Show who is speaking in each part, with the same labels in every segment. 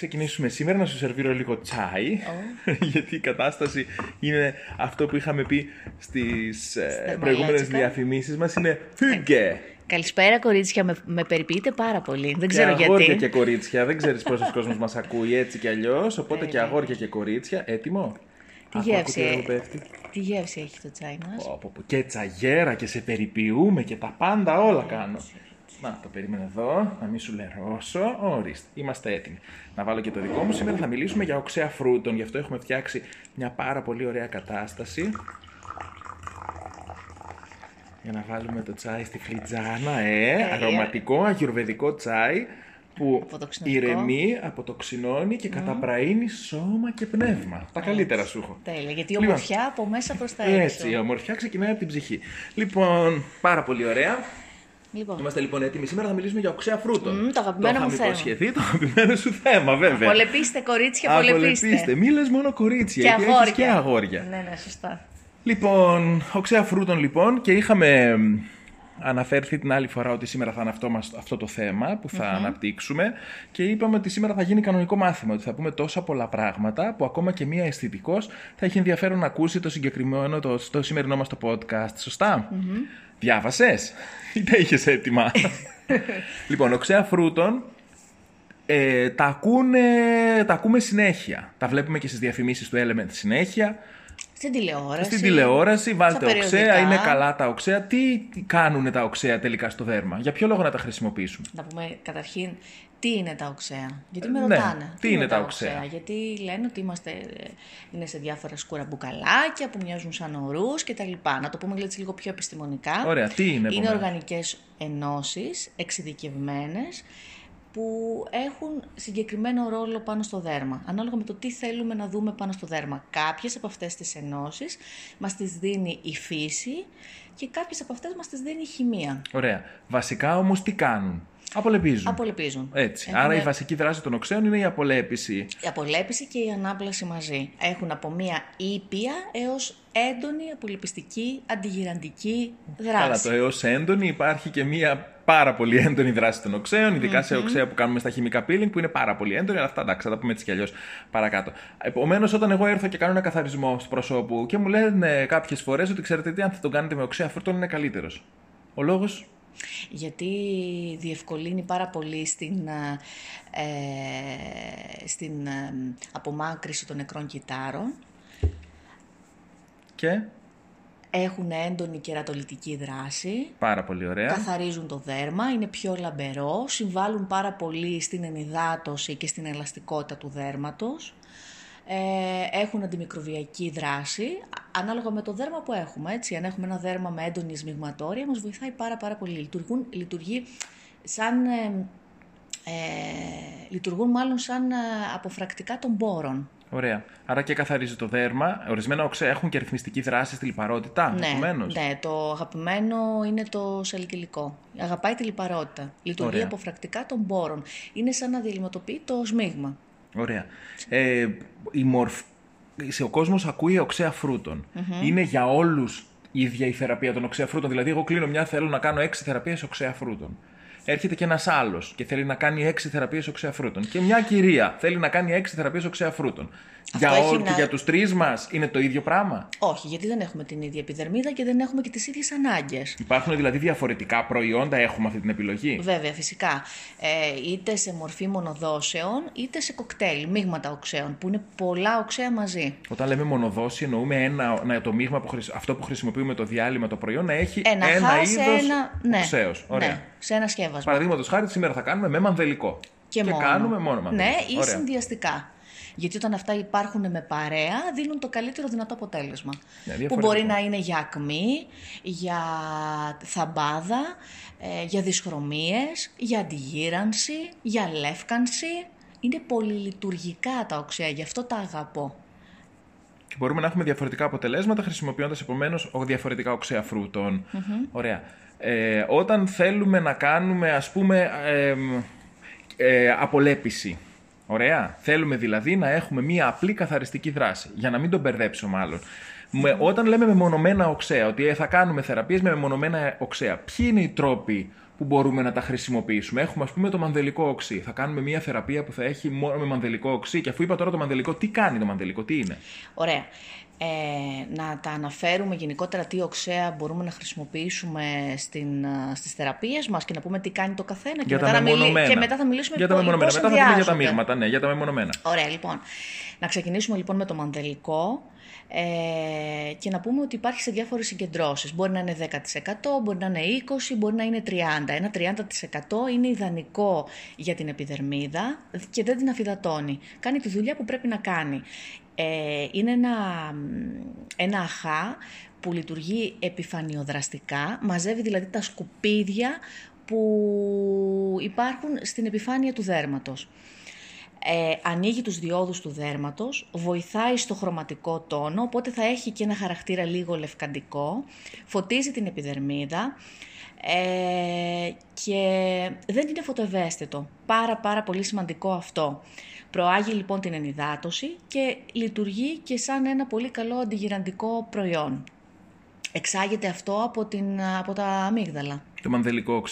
Speaker 1: Λοιπόν, πριν ξεκινήσουμε σήμερα, να σου σερβίρω λίγο τσάι. γιατί η κατάσταση είναι αυτό που είχαμε πει στις ε, προηγούμενες διαφημίσεις μας. Είναι φύγε.
Speaker 2: Καλησπέρα, κορίτσια. Με, με περιποιείτε πάρα πολύ. Δεν ξέρω
Speaker 1: και
Speaker 2: γιατί.
Speaker 1: Αγόρια και κορίτσια. Δεν ξέρεις πόσος κόσμος μας ακούει έτσι κι αλλιώς. Οπότε και αγόρια και κορίτσια. Έτοιμο;
Speaker 2: Τι γεύση, έχει; τι γεύση έχει το τσάι μας;
Speaker 1: Και τσαγέρα και σε περιποιούμε και τα πάντα όλα κάνω. Να, το περίμενε εδώ, να μην σου λερώσω. Ορίστε, είμαστε έτοιμοι. Να βάλω και το δικό μου. Σήμερα θα μιλήσουμε για οξέα φρούτων, γι' αυτό έχουμε φτιάξει μια πάρα πολύ ωραία κατάσταση. Για να βάλουμε το τσάι στη φλιτζάνα, ε, ε αρωματικό, αγιουρβεδικό τσάι που ηρεμεί, αποτοξινώνει και καταπραίνει σώμα και πνεύμα. Τα καλύτερα σου έχω.
Speaker 2: Τέλεια, γιατί η λοιπόν, ομορφιά από μέσα προς τα έξω.
Speaker 1: Έτσι, η ομορφιά ξεκινάει από την ψυχή. Λοιπόν, πάρα πολύ ωραία. Λοιπόν. Είμαστε λοιπόν έτοιμοι. Σήμερα θα μιλήσουμε για οξέα φρούτων.
Speaker 2: Mm, το αγαπημένο
Speaker 1: το
Speaker 2: μου θέμα.
Speaker 1: υποσχεθεί, το αγαπημένο σου θέμα, βέβαια.
Speaker 2: Απολεπίστε, κορίτσια, απολεπίστε.
Speaker 1: Απολεπίστε. Μη λες μόνο κορίτσια,
Speaker 2: και αγόρια.
Speaker 1: και αγόρια.
Speaker 2: Ναι, ναι, σωστά.
Speaker 1: Λοιπόν, οξέα φρούτων λοιπόν και είχαμε αναφέρθει την άλλη φορά ότι σήμερα θα είναι αυτό, αυτό το θέμα που θα αναπτύξουμε και είπαμε ότι σήμερα θα γίνει κανονικό μάθημα, ότι θα πούμε τόσα πολλά πράγματα που ακόμα και μία αισθητικός θα έχει ενδιαφέρον να ακούσει το συγκεκριμένο, το, το σημερινό μας το podcast. Σωστά; Mm-hmm. Διάβασες; Ή τα είχες έτοιμα; λοιπόν, οξέα φρούτων ε, τα, ακούνε, τα ακούμε συνέχεια. Τα βλέπουμε και στις διαφημίσεις του Element συνέχεια.
Speaker 2: Στην τηλεόραση.
Speaker 1: Στην τηλεόραση, βάλτε οξέα, είναι καλά τα οξέα. Τι κάνουν τα οξέα τελικά στο δέρμα, για ποιο λόγο να τα χρησιμοποιήσουμε;
Speaker 2: Να πούμε καταρχήν τι είναι τα οξέα; Γιατί με
Speaker 1: ναι,
Speaker 2: ρωτάνε.
Speaker 1: Τι, είναι, τα οξέα;
Speaker 2: Γιατί λένε ότι είμαστε, είναι σε διάφορα σκούρα μπουκαλάκια που μοιάζουν σαν ορούς κτλ. Να το πούμε έτσι λίγο πιο επιστημονικά.
Speaker 1: Ωραία, τι είναι
Speaker 2: Είναι οργανικές ενώσεις εξειδικευμένες που έχουν συγκεκριμένο ρόλο πάνω στο δέρμα, ανάλογα με το τι θέλουμε να δούμε πάνω στο δέρμα. Κάποιες από αυτές τις ενώσεις μας τις δίνει η φύση και κάποιες από αυτές μας τις δίνει η χημεία.
Speaker 1: Ωραία. Βασικά όμως τι κάνουν; Απολεπίζουν.
Speaker 2: Απολεπίζουν.
Speaker 1: Έτσι. Άρα η βασική δράση των οξέων είναι η απολέπιση.
Speaker 2: Η απολέπιση και η ανάπλαση μαζί. Έχουν από μία ήπια έως έντονη απολεπιστική αντιγυραντική δράση.
Speaker 1: Καλά, το έως έντονη υπάρχει και μία πάρα πολύ έντονη δράση των οξέων, ειδικά σε οξέα που κάνουμε στα χημικά peeling που είναι πάρα πολύ έντονη, αλλά αυτά εντάξει, θα τα πούμε έτσι κι αλλιώς παρακάτω. Επομένως, όταν εγώ έρθω και κάνω ένα καθαρισμό στο προσώπου και μου λένε κάποιες φορές ότι ξέρετε τι, αν θα τον κάνετε με οξέα φρούτων είναι καλύτερος. Ο λόγος
Speaker 2: γιατί διευκολύνει πάρα πολύ στην, ε, στην ε, απομάκρυση των νεκρών κυτάρων.
Speaker 1: Και;
Speaker 2: Έχουν έντονη κερατολιτική δράση.
Speaker 1: Πάρα πολύ ωραία.
Speaker 2: Καθαρίζουν το δέρμα, είναι πιο λαμπερό, συμβάλλουν πάρα πολύ στην ενυδάτωση και στην ελαστικότητα του δέρματος. Ε, έχουν αντιμικροβιακή δράση, ανάλογα με το δέρμα που έχουμε. Έτσι. Αν έχουμε ένα δέρμα με έντονη σμιγματόρια, μας βοηθάει πάρα, πάρα πολύ. Λειτουργούν, λειτουργεί σαν... Ε, ε, λειτουργούν μάλλον σαν ε, αποφρακτικά των πόρων.
Speaker 1: Ωραία. Άρα και καθαρίζει το δέρμα. Ορισμένα οξέα έχουν και ρυθμιστική δράση στη λιπαρότητα.
Speaker 2: Ναι, ναι, το αγαπημένο είναι το σαλικυλικό. Αγαπάει τη λιπαρότητα. Λειτουργεί Ωραία. αποφρακτικά των πόρων. Είναι σαν να διαλυματοποιεί το σμίγμα.
Speaker 1: Ωραία. Ε, η μορφ... Ο κόσμος ακούει οξέα Είναι για όλους η ίδια η θεραπεία των οξέα φρούτων. Δηλαδή, εγώ κλείνω μια, θέλω να κάνω έξι θεραπείες οξέα φρούτων. Έρχεται και ένας άλλος και θέλει να κάνει έξι θεραπείες οξέα φρούτων. Και μια κυρία θέλει να κάνει έξι θεραπείες οξέα φρούτων για, ό, να... για τους τρεις μας είναι το ίδιο πράγμα;
Speaker 2: Όχι, γιατί δεν έχουμε την ίδια επιδερμίδα και δεν έχουμε και τις ίδιες ανάγκες.
Speaker 1: Υπάρχουν δηλαδή διαφορετικά προϊόντα, έχουμε αυτή την επιλογή;
Speaker 2: Βέβαια, φυσικά. Ε, είτε σε μορφή μονοδόσεων, είτε σε κοκτέιλ, μείγματα οξέων, που είναι πολλά οξέα μαζί.
Speaker 1: Όταν λέμε μονοδόση, εννοούμε ένα, να, το μείγμα, που αυτό που χρησιμοποιούμε το διάλειμμα, το προϊόν, να έχει
Speaker 2: ένα,
Speaker 1: ένα
Speaker 2: είδος ένα... Ναι,
Speaker 1: οξέως. Ωραία. Ναι,
Speaker 2: σε ένα σκεύασμα.
Speaker 1: Παραδείγματος χάρη, σήμερα θα κάνουμε με μανδελικό.
Speaker 2: Και,
Speaker 1: και
Speaker 2: μόνο.
Speaker 1: κάνουμε μόνο μανδελικό.
Speaker 2: Ναι, ή συνδυαστικά. Γιατί όταν αυτά υπάρχουν με παρέα, δίνουν το καλύτερο δυνατό αποτέλεσμα. Ναι, που μπορεί να είναι για ακμή, για θαμπάδα, ε, για δυσχρωμίες, για αντιγύρανση, για λεύκανση. Είναι πολυλειτουργικά τα οξέα, γι' αυτό τα αγαπώ.
Speaker 1: Και μπορούμε να έχουμε διαφορετικά αποτελέσματα χρησιμοποιώντας επομένως διαφορετικά οξέα Ωραία. Ε, όταν θέλουμε να κάνουμε, ας πούμε, ε, ε, απολέπιση Ωραία. Θέλουμε δηλαδή να έχουμε μία απλή καθαριστική δράση, για να μην τον μπερδέψω μάλλον. Με, όταν λέμε μεμονωμένα οξέα, ότι ε, θα κάνουμε θεραπείες με μεμονωμένα οξέα, ποιοι είναι οι τρόποι που μπορούμε να τα χρησιμοποιήσουμε; Έχουμε, ας πούμε, το μανδελικό οξύ. Θα κάνουμε μια θεραπεία που θα έχει μόνο με μανδελικό οξύ. Και αφού είπα τώρα το μανδελικό, τι κάνει το μανδελικό, τι είναι;
Speaker 2: Ωραία. Ε, να τα αναφέρουμε γενικότερα τι οξέα μπορούμε να χρησιμοποιήσουμε στην, στις θεραπείες μας και να πούμε τι κάνει το καθένα και, μετά, να και μετά θα μιλήσουμε
Speaker 1: για τα μεμονωμένα. Μετά θα πούμε για τα μείγματα, ναι, για τα μεμονωμένα.
Speaker 2: Ωραία, λοιπόν. Να ξεκινήσουμε λοιπόν με το μανδελικό ε, και να πούμε ότι υπάρχει σε διάφορες συγκεντρώσεις. Μπορεί να είναι 10%, μπορεί να είναι 20%, μπορεί να είναι 30%. Ένα 30% είναι ιδανικό για την επιδερμίδα και δεν την αφιδατώνει. Κάνει τη δουλειά που πρέπει να κάνει. Ε, είναι ένα, ένα αχά που λειτουργεί επιφανειοδραστικά, μαζεύει δηλαδή τα σκουπίδια που υπάρχουν στην επιφάνεια του δέρματος ε, ανοίγει τους διόδους του δέρματος, βοηθάει στο χρωματικό τόνο, οπότε θα έχει και ένα χαρακτήρα λίγο λευκαντικό, φωτίζει την επιδερμίδα ε, και δεν είναι φωτοευαίσθητο. Πάρα πάρα πολύ σημαντικό αυτό. Προάγει λοιπόν την ενυδάτωση και λειτουργεί και σαν ένα πολύ καλό αντιγυραντικό προϊόν. Εξάγεται αυτό από, την, από τα αμύγδαλα.
Speaker 1: Το μανδελικό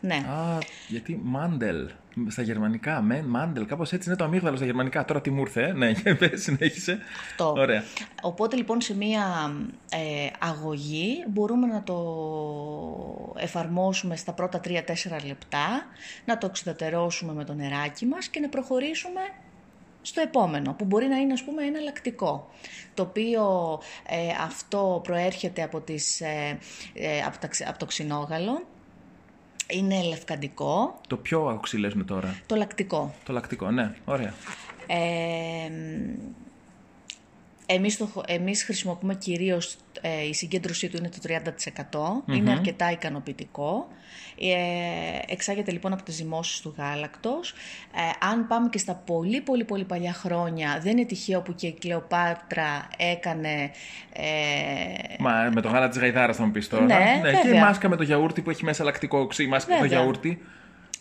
Speaker 2: Ναι.
Speaker 1: Α, γιατί μάντελ στα γερμανικά, μεν, μάντελ, κάπως έτσι είναι το αμύγδαλο στα γερμανικά. Τώρα τι μου ήρθε, ε; ναι, συνέχισε.
Speaker 2: Αυτό.
Speaker 1: Ωραία.
Speaker 2: Οπότε λοιπόν σε μία ε, αγωγή μπορούμε να το εφαρμόσουμε στα πρώτα 3-4 λεπτά, να το οξυδατερώσουμε με το νεράκι μας και να προχωρήσουμε στο επόμενο, που μπορεί να είναι ας πούμε ένα λακτικό, το οποίο ε, αυτό προέρχεται από, τις, ε, ε από, από το ξινόγαλο, είναι λευκαντικό.
Speaker 1: Το πιο οξύ τώρα.
Speaker 2: Το λακτικό.
Speaker 1: Το λακτικό, ναι. Ωραία.
Speaker 2: Ε, εμείς, το, εμείς χρησιμοποιούμε κυρίως, ε, η συγκέντρωσή του είναι το 30%, είναι αρκετά ικανοποιητικό. Ε, εξάγεται λοιπόν από τις ζυμώσεις του γάλακτος. Ε, αν πάμε και στα πολύ πολύ πολύ παλιά χρόνια, δεν είναι τυχαίο που και η Κλεοπάτρα έκανε... Ε...
Speaker 1: Μα με το γάλα της γαϊδάρας θα μου πεις τώρα.
Speaker 2: Ναι,
Speaker 1: ναι και η μάσκα με το γιαούρτι που έχει μέσα λακτικό οξύ, η μάσκα με το γιαούρτι.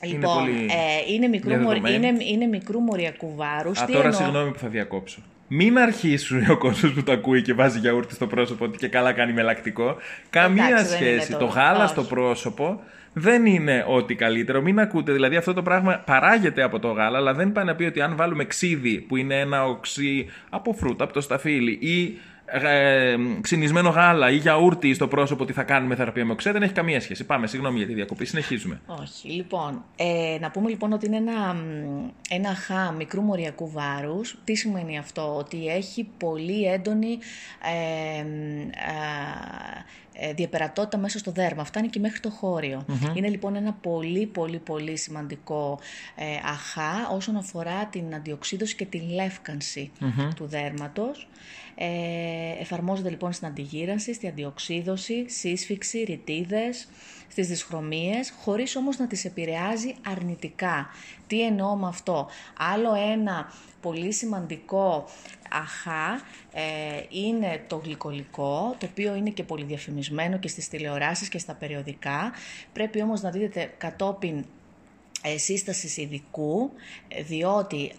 Speaker 2: Λοιπόν, είναι, πολύ ε, είναι, μικρού, είναι, είναι μικρού μοριακού βάρους.
Speaker 1: Α, τώρα συγγνώμη που θα διακόψω. Μην αρχίσουν ο κόσμος που το ακούει και βάζει γιαούρτι στο πρόσωπο ότι και καλά κάνει μελακτικό. Καμία σχέση. Το, το γάλα στο πρόσωπο δεν είναι ό,τι καλύτερο. Μην ακούτε. Δηλαδή αυτό το πράγμα παράγεται από το γάλα, αλλά δεν πάει να πει ότι αν βάλουμε ξύδι που είναι ένα οξύ από φρούτα, από το σταφύλι ή ε, ξυνισμένο γάλα ή γιαούρτι στο πρόσωπο ότι θα κάνουμε θεραπεία με οξέ, δεν έχει καμία σχέση. Πάμε, συγγνώμη για τη διακοπή, συνεχίζουμε.
Speaker 2: Όχι. Λοιπόν, ε, να πούμε λοιπόν ότι είναι ένα, ένα χά μικρού μοριακού βάρους. Τι σημαίνει αυτό, ότι έχει πολύ έντονη ε, ε, διαπερατότητα μέσα στο δέρμα. Φτάνει και μέχρι το χωριο Είναι λοιπόν ένα πολύ πολύ πολύ σημαντικό ε, αχά όσον αφορά την αντιοξίδωση και την λευκανση του δέρματος. Ε, εφαρμόζεται λοιπόν στην αντιγύρανση, στην αντιοξίδωση, σύσφυξη, ρητίδες, στις δυσχρωμίες, χωρίς όμως να τις επηρεάζει αρνητικά. Τι εννοώ με αυτό; Άλλο ένα πολύ σημαντικό αχά ε, είναι το γλυκολικό, το οποίο είναι και πολύ διαφημισμένο και στις τηλεοράσεις και στα περιοδικά. Πρέπει όμως να δείτε κατόπιν ε, σύστασης ειδικού, διότι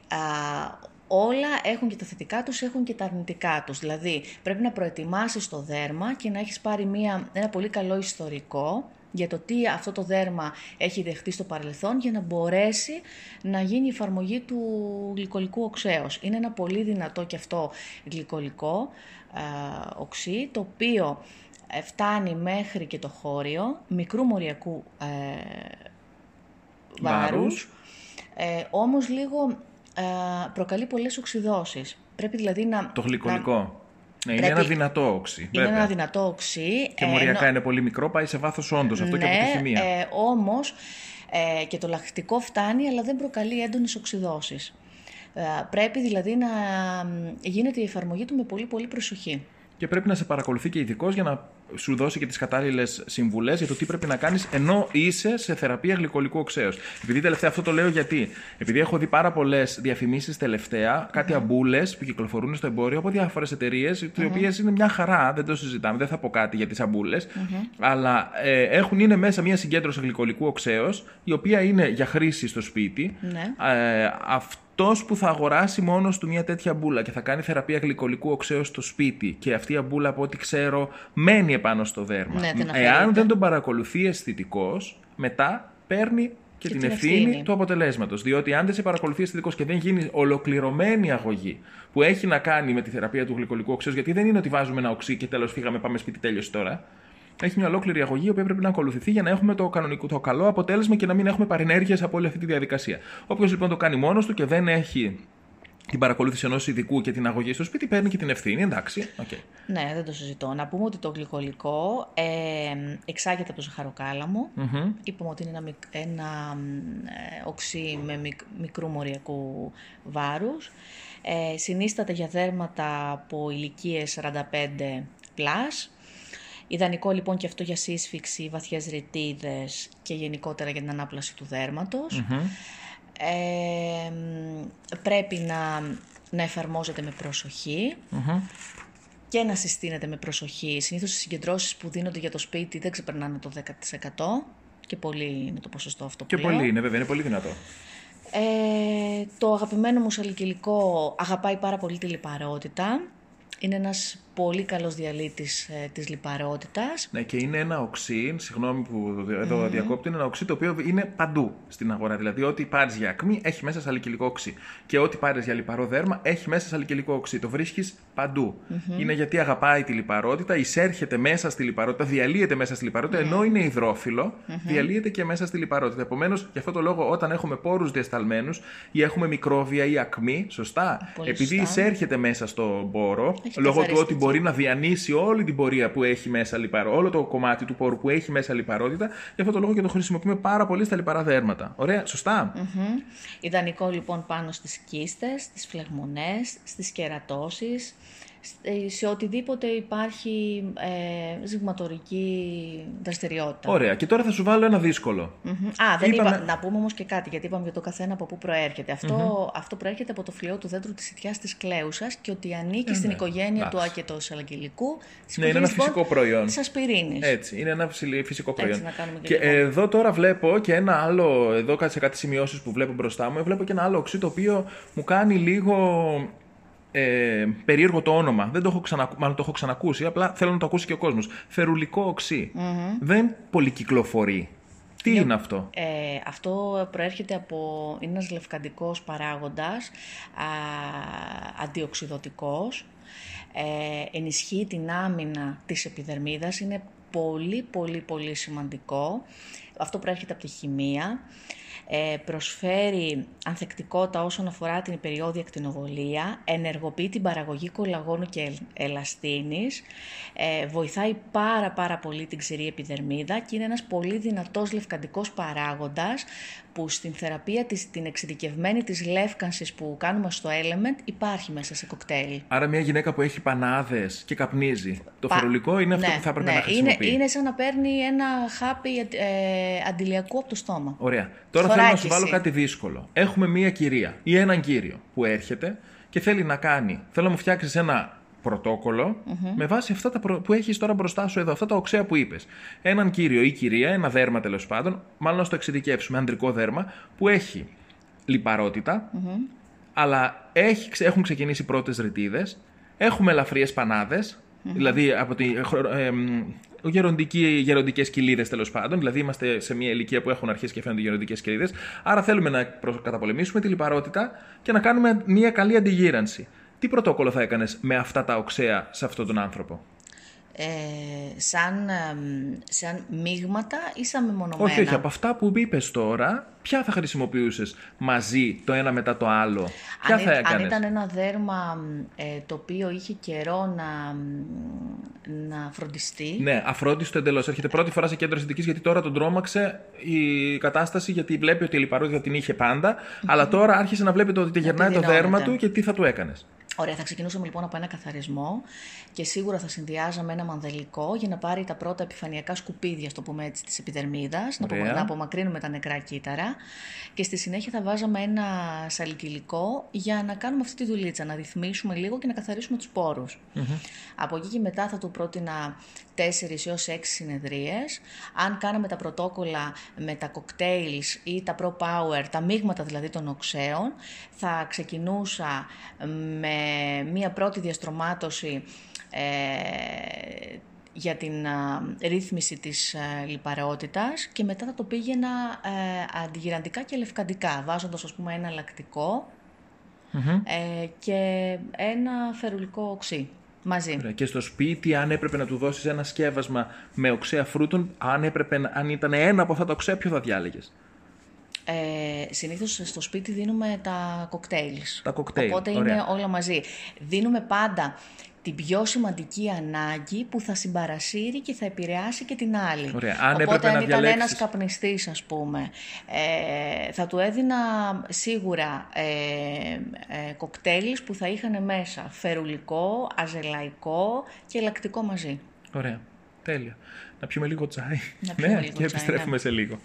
Speaker 2: όλα έχουν και τα θετικά τους, έχουν και τα αρνητικά τους. Δηλαδή, πρέπει να προετοιμάσεις το δέρμα και να έχεις πάρει μια, ένα πολύ καλό ιστορικό για το τι αυτό το δέρμα έχει δεχτεί στο παρελθόν για να μπορέσει να γίνει η εφαρμογή του γλυκολικού οξέως. Είναι ένα πολύ δυνατό και αυτό γλυκολικό ε, οξύ, το οποίο ε, φτάνει μέχρι και το χώριο μικρού μοριακού ε, βάρους, ε, όμως λίγο ε, προκαλεί πολλές οξυδώσεις. Πρέπει δηλαδή να...
Speaker 1: Το γλυκολικό. Ναι, είναι ένα δυνατό οξύ.
Speaker 2: Είναι ένα δυνατό οξύ.
Speaker 1: Και μοριακά είναι πολύ μικρό, πάει σε βάθος όντως. Αυτό και από τη ναι, χημεία.
Speaker 2: Ε, Όμως ε, και το λακτικό φτάνει, αλλά δεν προκαλεί έντονες οξυδώσει. Ε, πρέπει δηλαδή να γίνεται η εφαρμογή του με πολύ πολύ προσοχή.
Speaker 1: Και πρέπει να σε παρακολουθεί και ειδικός για να σου δώσει και τις κατάλληλες συμβουλές για το τι πρέπει να κάνεις ενώ είσαι σε θεραπεία γλυκολικού οξέως. Επειδή τελευταία αυτό το λέω γιατί. Επειδή έχω δει πάρα πολλές διαφημίσεις τελευταία, κάτι mm-hmm. αμπούλες που κυκλοφορούν στο εμπόριο από διάφορες εταιρείες, mm-hmm. οι οποίες είναι μια χαρά, δεν το συζητάμε, δεν θα πω κάτι για τις αμπούλες. Mm-hmm. Αλλά ε, έχουν, είναι μέσα μια συγκέντρωση γλυκολικού οξέως, η οποία είναι για χρήση στο σπίτι.
Speaker 2: Ναι.
Speaker 1: Ε, αυτό που θα αγοράσει μόνος του μια τέτοια μπούλα και θα κάνει θεραπεία γλυκολικού οξέω στο σπίτι και αυτή η μπούλα από ό,τι ξέρω μένει επάνω στο δέρμα.
Speaker 2: Ναι, την
Speaker 1: Εάν
Speaker 2: αφαιρείτε.
Speaker 1: δεν τον παρακολουθεί αισθητικός, μετά παίρνει και, την,
Speaker 2: την
Speaker 1: ευθύνη,
Speaker 2: ευθύνη.
Speaker 1: του αποτελέσματος. Διότι αν δεν σε παρακολουθεί αισθητικός και δεν γίνει ολοκληρωμένη αγωγή που έχει να κάνει με τη θεραπεία του γλυκολικού οξέως, γιατί δεν είναι ότι βάζουμε ένα οξύ και τέλος φύγαμε, πάμε σπίτι, τέλειωσε τώρα. Έχει μια ολόκληρη αγωγή η οποία πρέπει να ακολουθηθεί για να έχουμε το κανονικό, το καλό αποτέλεσμα και να μην έχουμε παρενέργειες από όλη αυτή τη διαδικασία. Όποιος λοιπόν το κάνει μόνος του και δεν έχει την παρακολούθηση ενός ειδικού και την αγωγή στο σπίτι, παίρνει και την ευθύνη. Εντάξει. Okay.
Speaker 2: Ναι, δεν το συζητώ. Να πούμε ότι το γλυκολικό ε, εξάγεται από το ζαχαροκάλαμο. Είπαμε ότι είναι ένα, μικ- ένα μ, ε, οξύ με μικ- μικρού μοριακού βάρους. Ε, συνίσταται για δέρματα από ηλικίες 45 plus. Ιδανικό λοιπόν και αυτό για σύσφυξη, βαθιές ρητίδες και γενικότερα για την ανάπλαση του δερματος Ε, μ, πρέπει να, να εφαρμόζεται με προσοχή και να συστήνεται με προσοχή. Συνήθως οι συγκεντρώσεις που δίνονται για το σπίτι δεν ξεπερνάνε το 10% και πολύ είναι το ποσοστό αυτό
Speaker 1: Και
Speaker 2: που λέω.
Speaker 1: πολύ είναι, βέβαια, είναι πολύ δυνατό.
Speaker 2: Ε, το αγαπημένο μου σαλικυλικό αγαπάει πάρα πολύ τη λιπαρότητα. Είναι ένας πολύ καλός διαλύτης ε, της λιπαρότητας.
Speaker 1: Ναι, και είναι ένα οξύ, συγγνώμη που εδώ διακόπτω, είναι ένα οξύ το οποίο είναι παντού στην αγορά. Δηλαδή, ό,τι πάρεις για ακμή έχει μέσα σαλικυλικό οξύ. Και ό,τι πάρεις για λιπαρό δέρμα έχει μέσα σαλικυλικό οξύ. Το βρίσκεις παντού. Είναι γιατί αγαπάει τη λιπαρότητα, εισέρχεται μέσα στη λιπαρότητα, διαλύεται μέσα στη λιπαρότητα, ενώ είναι υδρόφιλο, διαλύεται και μέσα στη λιπαρότητα. Επομένως, γι' αυτό το λόγο, όταν έχουμε πόρους διασταλμένους ή έχουμε μικρόβια ή ακμή, σωστά,
Speaker 2: Πολύ
Speaker 1: επειδή
Speaker 2: σωστά.
Speaker 1: εισέρχεται μέσα στο πόρο,
Speaker 2: Έχει
Speaker 1: λόγω του ότι
Speaker 2: καθαριστική.
Speaker 1: Μπορεί να διανύσει όλη την πορεία που έχει μέσα λιπαρό, όλο το κομμάτι του πόρου που έχει μέσα λιπαρότητα, γι' αυτό το λόγο και το χρησιμοποιούμε πάρα πολύ στα λιπαρά δέρματα. Ωραία, σωστά.
Speaker 2: Μμμ. Ιδανικό λοιπόν πάνω στις κίστες, στις φλεγμονές, στις κερατώσεις, σ- ε, σε οτιδήποτε υπάρχει ε, ζυγματορική δραστηριότητα.
Speaker 1: Ωραία, και τώρα θα σου βάλω ένα δύσκολο.
Speaker 2: Μμμ. Α, δεν
Speaker 1: Είπαμε-
Speaker 2: είπα, να πούμε όμως και κάτι, γιατί είπαμε για το καθένα από πού προέρχεται. Αυτό, αυτό προέρχεται από το φλοιό του δέντρου της ιτιάς της κλέουσας και ότι ανήκει στην
Speaker 1: ναι.
Speaker 2: οικογένεια του
Speaker 1: Εντάξει.
Speaker 2: ακετοσαλαγγελικού. της
Speaker 1: Ναι, είναι ένα
Speaker 2: οικογένειας, λοιπόν,
Speaker 1: φυσικό προϊόν.
Speaker 2: Της ασπιρίνης.
Speaker 1: Έτσι, είναι ένα φυσι- φυσικό προϊόν.
Speaker 2: να κάνουμε και
Speaker 1: και
Speaker 2: λίγο.
Speaker 1: εδώ τώρα βλέπω και ένα άλλο, εδώ κάτι- σε κάτι σημειώσεις που βλέπω μπροστά μου, βλέπω και ένα άλλο οξύ το οποίο μου κάνει λίγο ε, περίεργο το όνομα. Δεν το έχω ξανακου... Μάλλον το έχω ξανακούσει, απλά θέλω να το ακούσει και ο κόσμος. Φερουλικό οξύ. Δεν πολυκυκλοφορεί. Τι είναι αυτό;
Speaker 2: Ε, αυτό προέρχεται από, είναι ένας λευκαντικός παράγοντας, α, αντιοξυδοτικός, ε, ενισχύει την άμυνα της επιδερμίδας, είναι πολύ πολύ πολύ σημαντικό. Αυτό προέρχεται από τη χημεία. Ε, προσφέρει ανθεκτικότητα όσον αφορά την περιόδια ακτινοβολία, ενεργοποιεί την παραγωγή κολαγόνου και ελ- ελαστίνης, ε, βοηθάει πάρα πάρα πολύ την ξηρή επιδερμίδα και είναι ένας πολύ δυνατός λευκαντικός παράγοντας που στην θεραπεία της, την εξειδικευμένη της λεύκανσης που κάνουμε στο Element υπάρχει μέσα σε κοκτέιλ.
Speaker 1: Άρα μια γυναίκα που έχει πανάδες και καπνίζει. Το
Speaker 2: Πα-
Speaker 1: φερουλικό είναι αυτό
Speaker 2: Ναι,
Speaker 1: που θα έπρεπε
Speaker 2: ναι,
Speaker 1: να χρησιμοποιεί;
Speaker 2: Είναι, είναι σαν να παίρνει ένα χάπι ε, αντιλιακού από το στόμα.
Speaker 1: Ωραία. Τώρα θέλω να σου βάλω
Speaker 2: Θωράκιση.
Speaker 1: κάτι δύσκολο. Έχουμε μία κυρία ή έναν κύριο που έρχεται και θέλει να κάνει. Θέλω να μου φτιάξεις ένα πρωτοκολλο με βάση αυτά τα προ- που έχεις τώρα μπροστά σου εδώ, αυτά τα οξέα που είπες. Έναν κύριο ή κυρία, ένα δέρμα τέλος πάντων, μάλλον να στο εξειδικεύσουμε, ανδρικό δέρμα, που έχει λιπαρότητα, αλλά έχει, ξε- έχουν ξεκινήσει πρώτες ρητίδες, έχουμε ελαφριές πανάδες, δηλαδή από τη, χρο- ε, μ, γεροντική, γεροντικές κοιλίδες τέλος πάντων, δηλαδή είμαστε σε μια ηλικία που έχουν αρχίσει και φαίνονται γεροντικές κοιλίδες, άρα θέλουμε να προ- καταπολεμήσουμε τη λιπαρότητα και να κάνουμε μια καλή αντιγύρανση. Τι πρωτόκολλο θα έκανες με αυτά τα οξέα σε αυτόν τον άνθρωπο;
Speaker 2: Ε, σαν, εμ, σαν μείγματα ή σαν μεμονωμένα;
Speaker 1: Όχι, όχι, από αυτά που είπες τώρα, ποια θα χρησιμοποιούσες μαζί το ένα μετά το άλλο; Ποια
Speaker 2: αν,
Speaker 1: θα
Speaker 2: ή-
Speaker 1: έκανες;
Speaker 2: αν ήταν ένα δέρμα μ, ε, το οποίο είχε καιρό να, μ, να φροντιστεί.
Speaker 1: Ναι, αφρόντιστο εντελώς. Έρχεται πρώτη φορά σε κέντρο αισθητική γιατί τώρα τον τρόμαξε η κατάσταση γιατί βλέπει ότι η λιπαρότητα την είχε πάντα, αλλά τώρα άρχισε να βλέπει το ότι γερνάει το
Speaker 2: επιδεινώνεται.
Speaker 1: δέρμα του και τι θα του έκανες.
Speaker 2: Ωραία, θα ξεκινούσαμε λοιπόν από ένα καθαρισμό και σίγουρα θα συνδυάζαμε ένα μανδελικό για να πάρει τα πρώτα επιφανειακά σκουπίδια, στο πούμε έτσι, της επιδερμίδας, να, απο- να απομακρύνουμε τα νεκρά κύτταρα και στη συνέχεια θα βάζαμε ένα σαλικυλικό για να κάνουμε αυτή τη δουλίτσα, να ρυθμίσουμε λίγο και να καθαρίσουμε τους πόρους. Από εκεί και μετά θα του πρότεινα 4 έως 6 συνεδρίες. Αν κάναμε τα πρωτόκολλα με τα cocktails ή τα Pro Power, τα μείγματα δηλαδή των οξέων, θα ξεκινούσα με μία πρώτη διαστρωμάτωση ε, για την α, ρύθμιση της ε, λιπαραιότητας και μετά θα το πήγαινα ε, αντιγυραντικά και λευκαντικά, βάζοντας ας πούμε ένα λακτικό ε, και ένα φερουλικό οξύ μαζί.
Speaker 1: Ωραία. Και στο σπίτι, αν έπρεπε να του δώσεις ένα σκεύασμα με οξέα φρούτων, αν, έπρεπε, να- αν ήταν ένα από αυτά τα οξέα, ποιο θα διάλεγες;
Speaker 2: Ε, συνήθως στο σπίτι δίνουμε τα κοκτέιλς.
Speaker 1: Τα κοκτέιλ,
Speaker 2: Οπότε
Speaker 1: ωραία.
Speaker 2: είναι όλα μαζί. Δίνουμε πάντα την πιο σημαντική ανάγκη που θα συμπαρασύρει και θα επηρεάσει και την άλλη.
Speaker 1: Ωραία. Αν
Speaker 2: Οπότε
Speaker 1: έπρεπε
Speaker 2: αν
Speaker 1: να
Speaker 2: ήταν
Speaker 1: διαλέξεις-
Speaker 2: ένας καπνιστής ας πούμε, ε, θα του έδινα σίγουρα ε, ε, κοκτέιλς που θα είχαν μέσα φερουλικό, αζελαϊκό και λακτικό μαζί.
Speaker 1: Ωραία. Τέλεια. Να πιούμε λίγο τσάι.
Speaker 2: Να πιούμε
Speaker 1: ναι,
Speaker 2: λίγο
Speaker 1: και
Speaker 2: τσάι,
Speaker 1: επιστρέφουμε
Speaker 2: ναι.
Speaker 1: σε λίγο.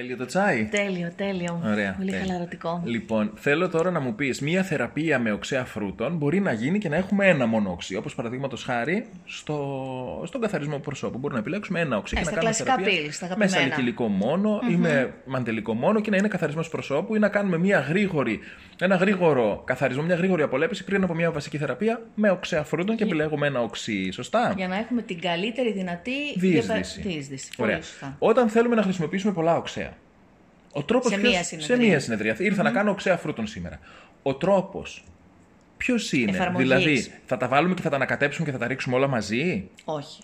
Speaker 1: Τέλειο το τσάι;
Speaker 2: Τέλειο, τέλειο.
Speaker 1: Ωραία.
Speaker 2: Πολύ
Speaker 1: τέλεια.
Speaker 2: χαλαρωτικό.
Speaker 1: Λοιπόν, θέλω τώρα να μου πεις: Μία θεραπεία με οξέα φρούτων μπορεί να γίνει και να έχουμε ένα μόνο οξύ. Όπως παραδείγματος χάρη στο, στον καθαρισμό προσώπου. Μπορούμε να επιλέξουμε ένα οξύ
Speaker 2: Ε,
Speaker 1: και
Speaker 2: στα
Speaker 1: να κάνουμε
Speaker 2: κλασικά
Speaker 1: θεραπεία
Speaker 2: pills, τα
Speaker 1: με
Speaker 2: αγαπημένα.
Speaker 1: σαλικυλικό μόνο ή με μαντελικό μόνο και να είναι καθαρισμός προσώπου ή να κάνουμε μία γρήγορη, ένα γρήγορο καθαρισμό, μια γρήγορη απολέπιση πριν από μια βασική θεραπεία με οξέα φρούτων και επιλέγουμε ένα οξύ. Σωστά;
Speaker 2: Για να έχουμε την καλύτερη δυνατή
Speaker 1: Διείσδυση.
Speaker 2: διείσδυση. Πολύ
Speaker 1: Ωραία.
Speaker 2: σωστά.
Speaker 1: Όταν θέλουμε να χρησιμοποιήσουμε πολλά οξέα. Ο τρόπος
Speaker 2: Σε
Speaker 1: ποιος-
Speaker 2: μία συνεδρία.
Speaker 1: Σε μία συνεδρία. Ήρθα να κάνω οξέα φρούτων σήμερα. Ο τρόπος. Ποιος είναι,
Speaker 2: Εφαρμογής.
Speaker 1: δηλαδή θα τα βάλουμε και θα τα ανακατέψουμε και θα τα ρίξουμε όλα μαζί;
Speaker 2: Όχι.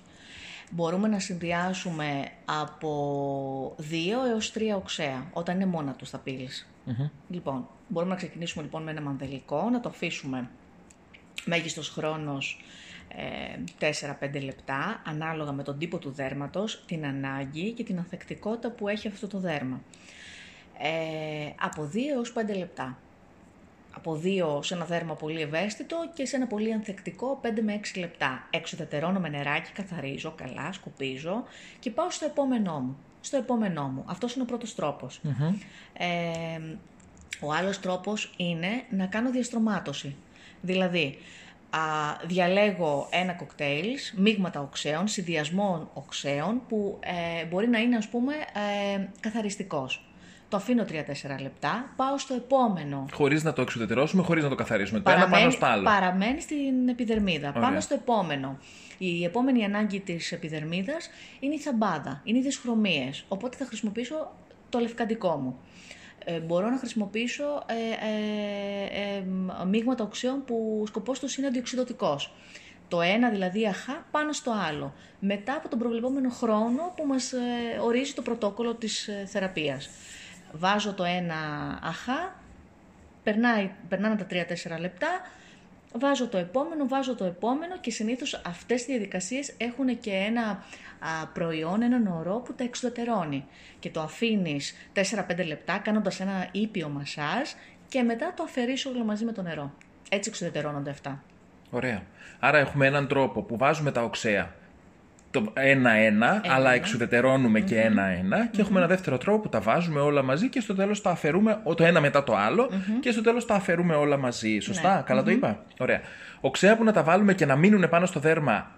Speaker 2: Μπορούμε να συνδυάσουμε από δύο έως τρία οξέα, όταν είναι μόνα τους τα πύλης. Λοιπόν, μπορούμε να ξεκινήσουμε λοιπόν με ένα μανδελικό, να το αφήσουμε μέγιστος χρόνος ε, 4-5 λεπτά, ανάλογα με τον τύπο του δέρματος, την ανάγκη και την ανθεκτικότητα που έχει αυτό το δέρμα. Ε, από 2 έως 5 λεπτά. Από 2 σε ένα δέρμα πολύ ευαίσθητο και σε ένα πολύ ανθεκτικό 5 με 6 λεπτά. Εξουδετερώνω με νεράκι, καθαρίζω καλά, σκουπίζω και πάω στο επόμενό μου. Στο επόμενό μου. Αυτός είναι ο πρώτος τρόπος. Ε, ο άλλος τρόπος είναι να κάνω διαστρωμάτωση. Δηλαδή, α, διαλέγω ένα κοκτέιλ, μείγματα οξέων, συνδυασμό οξέων που ε, μπορεί να είναι ας πούμε ε, καθαριστικός. Το αφήνω 3-4 λεπτά, πάω στο επόμενο.
Speaker 1: Χωρίς να το εξουδετερώσουμε, χωρίς να το καθαρίσουμε. Το ένα πάνω στο άλλο.
Speaker 2: παραμένει στην επιδερμίδα.
Speaker 1: Ωραία.
Speaker 2: Πάμε στο επόμενο. Η επόμενη ανάγκη της επιδερμίδας είναι η θαμπάδα, είναι οι δυσχρωμίες. Οπότε θα χρησιμοποιήσω το λευκαντικό μου. Ε, μπορώ να χρησιμοποιήσω ε, ε, ε, μείγματα οξέων που ο σκοπός τους είναι αντιοξυδοτικός. Το ένα δηλαδή αχά πάνω στο άλλο. Μετά από τον προβλεπόμενο χρόνο που μας ε, ορίζει το πρωτόκολλο της ε, θεραπείας. Βάζω το ένα αχά, περνάει, περνάνε τα 3-4 λεπτά, βάζω το επόμενο, βάζω το επόμενο και συνήθως αυτές οι διαδικασίες έχουν και ένα α, προϊόν, έναν ορό που τα εξουδετερώνει. Και το αφήνεις 4-5 λεπτά κάνοντας ένα ήπιο μασάζ και μετά το αφαιρείς όλο μαζί με το νερό. Έτσι εξουδετερώνονται αυτά.
Speaker 1: Ωραία. Άρα έχουμε έναν τρόπο που βάζουμε τα οξέα το ένα-ένα, αλλά εξουδετερώνουμε και ένα-ένα και έχουμε ένα δεύτερο τρόπο που τα βάζουμε όλα μαζί και στο τέλος τα αφαιρούμε ο- το ένα μετά το αλλο και στο τέλος τα αφαιρούμε όλα μαζί. Σωστά,
Speaker 2: Ναι.
Speaker 1: καλά το είπα; Ωραία. Οξέα που να τα βάλουμε και να μείνουν πάνω στο δέρμα,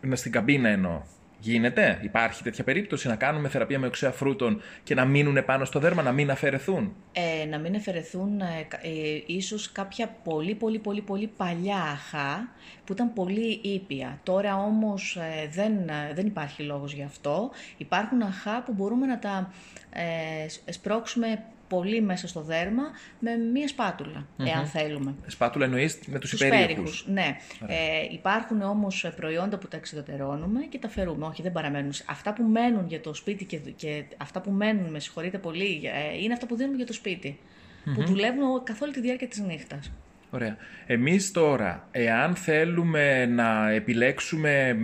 Speaker 1: με στην καμπίνα εννοώ. Γίνεται, υπάρχει τέτοια περίπτωση να κάνουμε θεραπεία με οξέα φρούτων και να μείνουν πάνω στο δέρμα, να μην αφαιρεθούν;
Speaker 2: ε, να μην εφαιρεθούν ε, κα- ε, ίσως κάποια πολύ πολύ πολύ πολύ παλιά αχά που ήταν πολύ ήπια. Τώρα όμως ε, δεν, ε, δεν υπάρχει λόγος γι' αυτό. Υπάρχουν αχά που μπορούμε να τα ε, σ- σπρώξουμε πολύ μέσα στο δέρμα με μία σπάτουλα, εάν θέλουμε.
Speaker 1: Σπάτουλα εννοείς με τους
Speaker 2: Τους
Speaker 1: υπέρηχου.
Speaker 2: πέριχους, Ναι. Ε, υπάρχουν όμως προϊόντα που τα εξεδωτερώνουμε και τα φερούμε. Όχι, δεν παραμένουν. Αυτά που μένουν για το σπίτι και, και αυτά που μένουν, με συγχωρείτε πολύ, ε, είναι αυτά που δίνουμε για το σπιτι Που δουλεύουν καθ' όλη τη διάρκεια της νύχτας.
Speaker 1: Ωραία. Εμείς τώρα, εάν θέλουμε να επιλέξουμε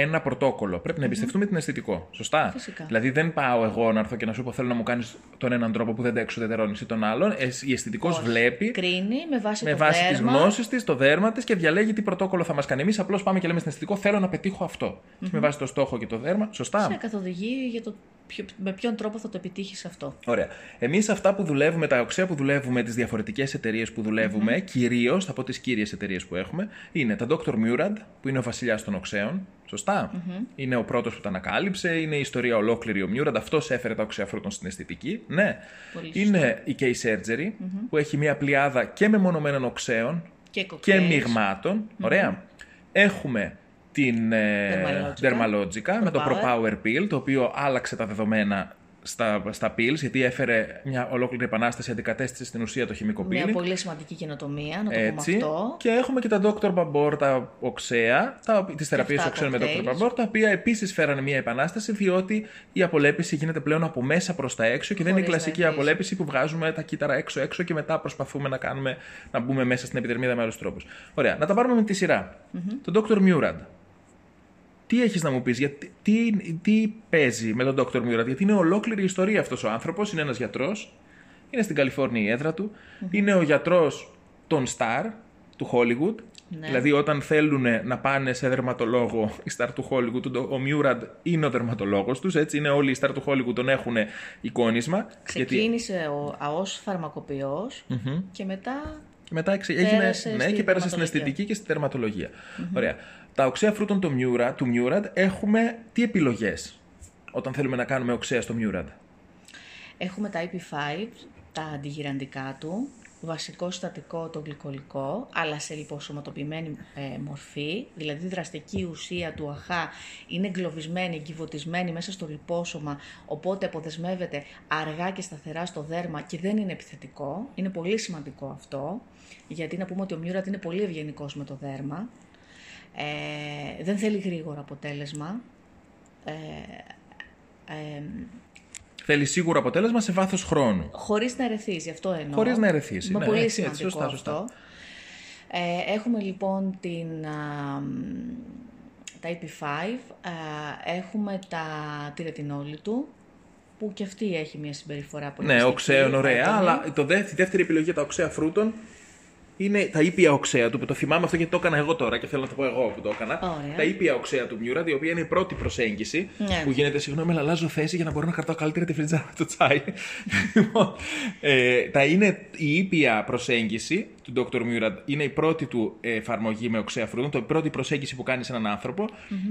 Speaker 1: ένα πρωτόκολλο, πρέπει να εμπιστευτούμε την αισθητικό. Σωστά.
Speaker 2: Φυσικά.
Speaker 1: Δηλαδή δεν πάω εγώ να έρθω και να σου πω θέλω να μου κάνεις τον έναν τρόπο που δεν τα εξουδετερώνεις ή τον άλλον. Ε, Η αισθητικός
Speaker 2: Όχι.
Speaker 1: βλέπει
Speaker 2: Κρίνει με βάση
Speaker 1: με
Speaker 2: το
Speaker 1: βάση τις
Speaker 2: δέρμα.
Speaker 1: γνώσεις της, το δέρμα της και διαλέγει τι πρωτόκολλο θα μας κάνει. Εμείς απλώς πάμε και λέμε στην αισθητικό θέλω να πετύχω αυτό. Και με βάση το στόχο και το δέρμα. Σωστά.
Speaker 2: Σε καθοδηγεί για το ποιο- με ποιον τρόπο θα το επιτύχεις αυτό.
Speaker 1: Ωραία. Εμείς αυτά που δουλεύουμε, τα οξέα που δουλεύουμε, τις διαφορετικές εταιρείες που δουλεύουμε, κυρίως, θα πω τις κύριες εταιρείες που έχουμε, είναι τα Dr. Murad, που είναι ο βασιλιάς των οξέων. Σωστά. Είναι ο πρώτος που τα ανακάλυψε, είναι η ιστορία ολόκληρη ο Murad. Αυτός έφερε τα οξέα φρούτων στην αισθητική. Ναι.
Speaker 2: Πολύ σωστά.
Speaker 1: Είναι η K-Surgery, που έχει μια πλειάδα και μεμονωμένων οξέων
Speaker 2: Και
Speaker 1: και
Speaker 2: κοκτέιλς.
Speaker 1: μειγμάτων. Ωραία. Έχουμε την ε,
Speaker 2: Dermalogica.
Speaker 1: Dermalogica με το
Speaker 2: Pro
Speaker 1: Pro Power Pill, το οποίο άλλαξε τα δεδομένα στα, στα pills, γιατί έφερε μια ολόκληρη επανάσταση, αντικατέστησε στην ουσία το χημικό
Speaker 2: Μια
Speaker 1: peeling.
Speaker 2: πολύ σημαντική καινοτομία, να το
Speaker 1: Έτσι.
Speaker 2: πούμε αυτό.
Speaker 1: Και έχουμε και τα Dr. Babor, τα οξέα, τα, τις θεραπείες
Speaker 2: αυτά
Speaker 1: οξέων με Dr.
Speaker 2: cocktails.
Speaker 1: Babor, τα οποία επίσης φέρανε μια επανάσταση, διότι η απολέπιση γίνεται πλέον από μέσα προς τα έξω και δεν είναι η
Speaker 2: Χωρίς να
Speaker 1: κλασική
Speaker 2: εμβρίζει.
Speaker 1: απολέπιση που βγάζουμε τα κύτταρα έξω-έξω και μετά προσπαθούμε να, κάνουμε, να μπούμε μέσα στην επιδερμίδα με άλλους τρόπους. Ωραία, να τα πάρουμε με τη σειρα Το Dr. Murad. Τι έχεις να μου πεις, γιατί, τι, τι παίζει με τον Dr. Murad, γιατί είναι ολόκληρη η ιστορία αυτός ο άνθρωπος, είναι ένας γιατρός, είναι στην Καλιφόρνια η έδρα του, είναι ο γιατρός των Star, του Hollywood,
Speaker 2: Ναι.
Speaker 1: δηλαδή όταν θέλουν να πάνε σε δερματολόγο οι Star του Hollywood, ο- ο Murad είναι ο δερματολόγος τους, έτσι είναι όλοι οι Star του Hollywood τον έχουν εικόνισμα. γιατί-
Speaker 2: Ξεκίνησε ο, α, ως φαρμακοποιός και μετά
Speaker 1: Και μετά εξ- έγινε,
Speaker 2: Πέρασε
Speaker 1: ναι,
Speaker 2: στη
Speaker 1: και πέρασε στην
Speaker 2: δερματολογία.
Speaker 1: αισθητική και στη δερματολογία. Ωραία. Τα οξέα φρούτων του Murad, του Murad έχουμε τι επιλογές όταν θέλουμε να κάνουμε οξέα στο Murad.
Speaker 2: έχουμε τα IP5, τα αντιγυραντικά του, βασικό συστατικό το γλυκολικό, αλλά σε λιποσωματοποιημένη ε, μορφή, δηλαδή η δραστική ουσία του αχά είναι εγκλωβισμένη, εγκυβωτισμένη μέσα στο λιπόσωμα, οπότε αποδεσμεύεται αργά και σταθερά στο δέρμα και δεν είναι επιθετικό. Είναι πολύ σημαντικό αυτό, γιατί να πούμε ότι ο Μιούρατ είναι πολύ ευγενικός με το δέρμα. Ε, δεν θέλει γρήγορο αποτέλεσμα. Ε, ε,
Speaker 1: Θέλει σίγουρο αποτέλεσμα σε βάθος χρόνου.
Speaker 2: Χωρίς να ερεθίσει, αυτό εννοώ.
Speaker 1: Χωρίς να ερεθίσει,
Speaker 2: Είναι
Speaker 1: ναι,
Speaker 2: πολύ
Speaker 1: έτσι, έτσι,
Speaker 2: σημαντικό
Speaker 1: σωστά, σωστά.
Speaker 2: αυτό. Ε, έχουμε λοιπόν την, α, μ, τα EP5, α, έχουμε τα, τη ρετινόλη του, που και αυτή έχει μια συμπεριφορά πολύ
Speaker 1: Ναι,
Speaker 2: μυστική,
Speaker 1: οξέων ωραία,
Speaker 2: έντονη.
Speaker 1: αλλά το δε, η δεύτερη επιλογή για τα οξέα φρούτων είναι τα ήπια οξέα του, που το θυμάμαι αυτό γιατί το έκανα εγώ τώρα και θέλω να το πω εγώ που το έκανα.
Speaker 2: Ωραία.
Speaker 1: Τα ήπια οξέα του Μιούραντ, η οποία είναι η πρώτη προσέγγιση
Speaker 2: Ναι.
Speaker 1: που γίνεται, συγγνώμη, αλλά αλλάζω θέση για να μπορώ να κρατάω καλύτερα τη φριτζάρα του τσάι. λοιπόν, ε, τα είναι η ήπια προσέγγιση του Dr. Murad, είναι η πρώτη του εφαρμογή με οξέα φρούτων, το η πρώτη προσέγγιση που κάνει σε έναν άνθρωπο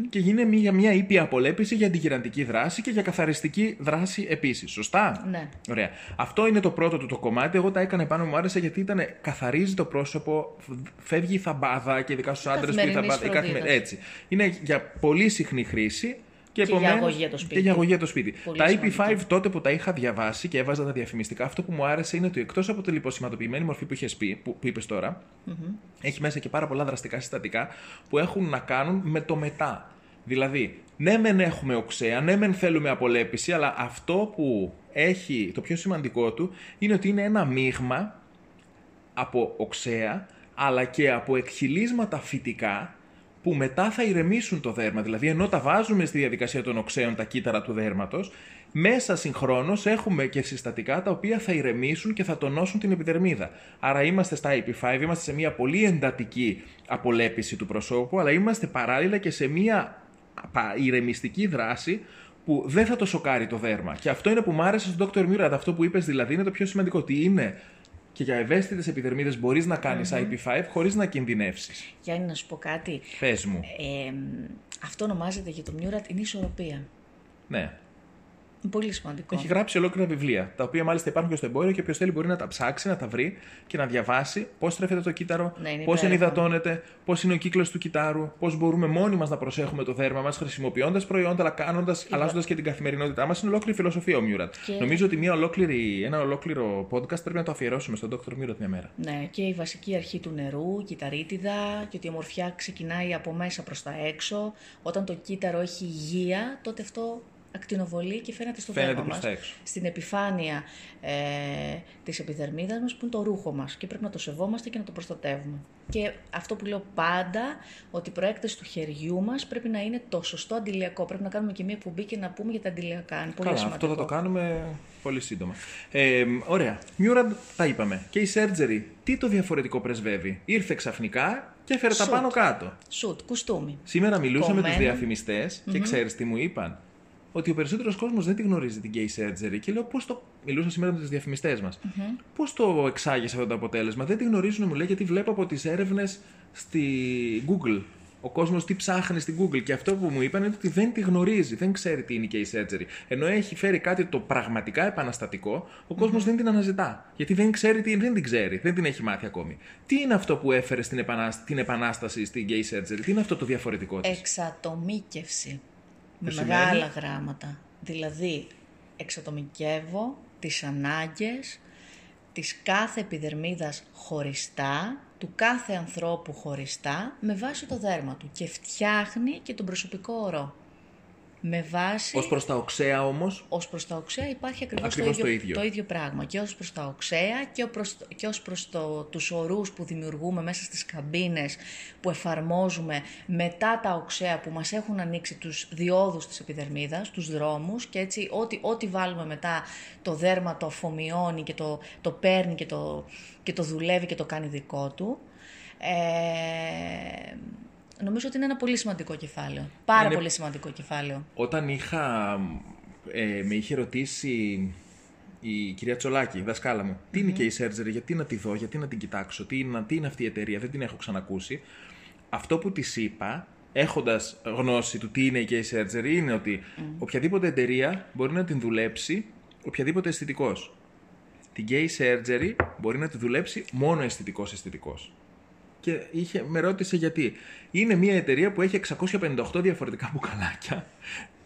Speaker 1: και γίνεται μια, μια ήπια απολέπιση για αντιγυραντική δράση και για καθαριστική δράση επίσης. Σωστά;
Speaker 2: Ναι.
Speaker 1: Ωραία. Αυτό είναι το πρώτο του το κομμάτι. Εγώ τα έκανα πάνω, μου άρεσε γιατί ήταν, καθαρίζει το πρόσωπο, φεύγει η θαμπάδα και ειδικά στους άντρες που η
Speaker 2: Καθημερινής
Speaker 1: θαμπάδα. η καθημε-
Speaker 2: φροντίδας.
Speaker 1: Έτσι. Είναι για πολύ συχνή χρήση. Και,
Speaker 2: Και για
Speaker 1: επομένως-
Speaker 2: αγωγή για το σπίτι.
Speaker 1: Και για αγωγή για το σπίτι.
Speaker 2: Πολύ
Speaker 1: τα
Speaker 2: σημαντικό.
Speaker 1: EP5 τότε που τα είχα διαβάσει και έβαζα τα διαφημιστικά, αυτό που μου άρεσε είναι ότι εκτός από τη λιποσηματοποιημένη μορφή που είχες πει, που, που είπες τώρα, έχει μέσα και πάρα πολλά δραστικά συστατικά που έχουν να κάνουν με το μετά. Δηλαδή, ναι, μεν έχουμε οξέα, ναι, μεν θέλουμε απολέπιση, αλλά αυτό που έχει το πιο σημαντικό του είναι ότι είναι ένα μείγμα από οξέα, αλλά και από εκχυλίσματα φυτικά που μετά θα ηρεμήσουν το δέρμα. Δηλαδή, ενώ τα βάζουμε στη διαδικασία των οξέων τα κύτταρα του δέρματος, μέσα συγχρόνως έχουμε και συστατικά τα οποία θα ηρεμήσουν και θα τονώσουν την επιδερμίδα. Άρα είμαστε στα IP5, είμαστε σε μια πολύ εντατική απολέπιση του προσώπου, αλλά είμαστε παράλληλα και σε μια πα- ηρεμιστική δράση που δεν θα το σοκάρει το δέρμα. Και αυτό είναι που μου άρεσε στον Dr. Murad. Αυτό που είπες δηλαδή είναι το πιο σημαντικό. Ότι είναι και για ευαίσθητες επιδερμίδες μπορείς να κάνεις IP5 χωρίς να κινδυνεύσεις.
Speaker 2: Γιάννη, να σου πω κάτι.
Speaker 1: Πες μου.
Speaker 2: Ε, αυτό ονομάζεται για το Μιούρατ είναι ισορροπία.
Speaker 1: Ναι.
Speaker 2: Πολύ σημαντικό.
Speaker 1: Έχει γράψει ολόκληρα βιβλία, τα οποία μάλιστα υπάρχουν και στο εμπόριο και όποιος θέλει μπορεί να τα ψάξει, να τα βρει και να διαβάσει πώς στρέφεται το κύτταρο,
Speaker 2: Ναι, είναι
Speaker 1: πώς
Speaker 2: υπέροχο.
Speaker 1: ενυδατώνεται, πώς είναι ο κύκλος του κυτάρου, πώς μπορούμε μόνοι μας να προσέχουμε το δέρμα μας χρησιμοποιώντας προϊόντα, αλλά κάνοντας, αλλάζοντας και την καθημερινότητά μας. Είναι ολόκληρη φιλοσοφία ο Μιούρατ.
Speaker 2: Και-
Speaker 1: Νομίζω ότι μια ολόκληρη, ένα ολόκληρο podcast πρέπει να το αφιερώσουμε στον Dr. Μιούρατ μια μέρα.
Speaker 2: Ναι, και η βασική αρχή του νερού, η κυταρίτιδα και ότι η ομορφιά ξεκινάει από μέσα προς τα έξω. Όταν το κύτταρο έχει υγεία, τότε αυτό ακτινοβολεί και φαίνεται στο
Speaker 1: Φαίνεται
Speaker 2: δέρμα
Speaker 1: προς
Speaker 2: μας.
Speaker 1: τα έξω.
Speaker 2: Στην επιφάνεια ε, της επιδερμίδας μας που είναι το ρούχο μας και πρέπει να το σεβόμαστε και να το προστατεύουμε. Και αυτό που λέω πάντα, ότι η προέκταση του χεριού μας πρέπει να είναι το σωστό αντιλιακό. Πρέπει να κάνουμε και μία εκπομπή και να πούμε για τα αντιλιακά. Είναι πολύ
Speaker 1: Καλά,
Speaker 2: σημαντικό.
Speaker 1: αυτό θα το κάνουμε πολύ σύντομα. Ε, ωραία. Μιούραντ τα είπαμε. Και η surgery, τι το διαφορετικό πρεσβεύει; Ήρθε ξαφνικά και έφερε τα
Speaker 2: Σουτ.
Speaker 1: πάνω κάτω.
Speaker 2: Σουτ, κουστούμι.
Speaker 1: Σήμερα μιλούσα με τους
Speaker 2: Κομμένο.
Speaker 1: διαφημιστές και ξέρεις τι μου είπαν; Ότι ο περισσότερος κόσμος δεν τη γνωρίζει την gay surgery. Και λέω πώς το. Μιλούσα σήμερα με τους διαφημιστές μας. Πώς το εξάγεις αυτό το αποτέλεσμα. Δεν τη γνωρίζουν, μου λέει, γιατί βλέπω από τις έρευνες στη Google. Ο κόσμος τι ψάχνει στην Google. Και αυτό που μου είπαν είναι ότι δεν τη γνωρίζει, δεν ξέρει τι είναι η gay surgery. Ενώ έχει φέρει κάτι το πραγματικά επαναστατικό, ο κοσμο δεν την αναζητά. Γιατί δεν ξέρει τι, δεν την ξέρει, δεν την έχει μάθει ακόμη. Τι είναι αυτό που έφερε στην επανάσ- την επανάσταση στην gay surgery, τι είναι αυτό το διαφορετικό της;
Speaker 2: Εξατομίκευση. Με
Speaker 1: σημαίνει;
Speaker 2: μεγάλα γράμματα. Δηλαδή, εξατομικεύω τις ανάγκες της κάθε επιδερμίδας χωριστά, του κάθε ανθρώπου χωριστά, με βάση το δέρμα του και φτιάχνει και τον προσωπικό ορό. Με βάση...
Speaker 1: Ω προς τα οξέα όμως,
Speaker 2: Ως προς τα οξέα υπάρχει ακριβώς,
Speaker 1: Ακριβώς
Speaker 2: το,
Speaker 1: το
Speaker 2: ίδιο,
Speaker 1: ίδιο.
Speaker 2: το ίδιο πράγμα. Και ως προς τα οξέα και, ως προς, και ως προς το, τους ορούς που δημιουργούμε μέσα στις καμπίνες που εφαρμόζουμε μετά τα οξέα που μας έχουν ανοίξει τους διόδους της επιδερμίδας, τους δρόμους και έτσι ό,τι, ό,τι βάλουμε μετά το δέρμα το αφομοιώνει και το, το παίρνει και το, και το δουλεύει και το κάνει δικό του. Ε, νομίζω ότι είναι ένα πολύ σημαντικό κεφάλαιο. Πάρα
Speaker 1: Είναι-
Speaker 2: πολύ σημαντικό κεφάλαιο.
Speaker 1: όταν είχα. Ε, με είχε ρωτήσει η κυρία Τσολάκη, η δασκάλα μου, τι είναι και η surgery, γιατί να τη δω, γιατί να την κοιτάξω, τι είναι, τι είναι αυτή η εταιρεία, δεν την έχω ξανακούσει. Αυτό που της είπα, έχοντας γνώση του τι είναι και η surgery, είναι ότι οποιαδήποτε εταιρεία μπορεί να την δουλέψει οποιαδήποτε αισθητικός. Την gay surgery μπορεί να τη δουλέψει μόνο αισθητικό αισθητικό. Και είχε, με ρώτησε γιατί. Είναι μια εταιρεία που έχει 658 διαφορετικά μπουκαλάκια.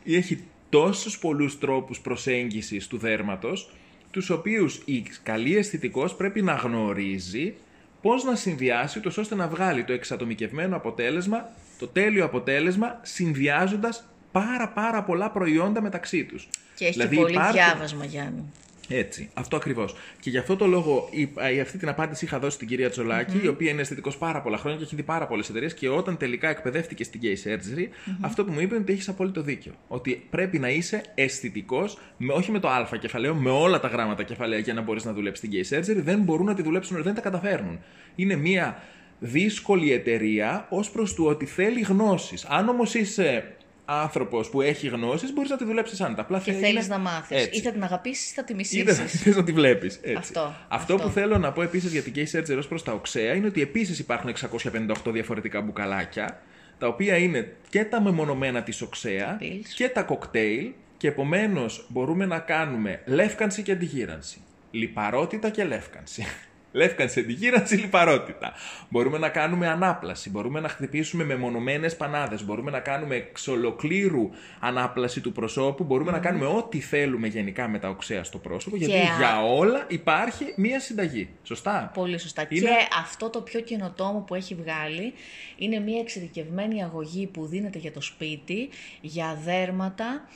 Speaker 1: Έχει τόσους πολλούς τρόπους προσέγγισης του δέρματος, τους οποίους η καλή αισθητικός πρέπει να γνωρίζει πώς να συνδυάσει τους ώστε να βγάλει το εξατομικευμένο αποτέλεσμα, το τέλειο αποτέλεσμα, συνδυάζοντας πάρα πάρα πολλά προϊόντα μεταξύ τους.
Speaker 2: Και έχει
Speaker 1: Δηλαδή
Speaker 2: και πολύ
Speaker 1: υπάρχουν-
Speaker 2: διάβασμα, Γιάννη.
Speaker 1: Έτσι, αυτό ακριβώς. Και γι' αυτό το λόγο η- η- αυτή την απάντηση είχα δώσει στην κυρία Τσολάκη, η οποία είναι αισθητικός πάρα πολλά χρόνια και έχει δει πάρα πολλές εταιρείες. Και όταν τελικά εκπαιδεύτηκε στην gay surgery, αυτό που μου είπε είναι ότι έχεις απόλυτο δίκιο. Ότι πρέπει να είσαι αισθητικός, όχι με το α κεφαλαίο, με όλα τα γράμματα κεφαλαία για να μπορείς να δουλέψεις στην gay surgery. Δεν μπορούν να τη δουλέψουν, δεν τα καταφέρνουν. Είναι μια δύσκολη εταιρεία ως προς του ότι θέλει γνώσεις. Αν όμως είσαι άνθρωπος που έχει γνώσεις, μπορείς να τη δουλέψεις άνετα. Απλά
Speaker 2: Και
Speaker 1: θε-
Speaker 2: θέλεις
Speaker 1: είναι
Speaker 2: να μάθεις.
Speaker 1: έτσι.
Speaker 2: Ή θα την αγαπήσεις ή θα τη
Speaker 1: Ή δεν
Speaker 2: μισήσει.
Speaker 1: θες να τη βλέπεις.
Speaker 2: Αυτό,
Speaker 1: Αυτό,
Speaker 2: αυτό.
Speaker 1: που θέλω να πω επίσης για την gay surgery ως προς τα οξέα είναι ότι επίσης υπάρχουν 658 διαφορετικά μπουκαλάκια, τα οποία είναι και τα μεμονωμένα της οξέα
Speaker 2: Τα pills.
Speaker 1: και τα κοκτέιλ, και επομένως μπορούμε να κάνουμε λεύκανση και αντιγύρανση. Λιπαρότητα και λεύκανση. Λεύκανση, αντιγύρανση, λιπαρότητα. Μπορούμε να κάνουμε ανάπλαση, μπορούμε να χτυπήσουμε μεμονωμένε πανάδες, μπορούμε να κάνουμε εξ ολοκλήρου ανάπλαση του προσώπου, μπορούμε να κάνουμε ό,τι θέλουμε γενικά με τα οξέα στο πρόσωπο, γιατί
Speaker 2: α-
Speaker 1: για όλα υπάρχει μία συνταγή. Σωστά;
Speaker 2: Πολύ σωστά.
Speaker 1: Είναι-
Speaker 2: Και αυτό το πιο καινοτόμο που έχει βγάλει είναι μια εξειδικευμένη αγωγή που δίνεται για το σπίτι για δέρματα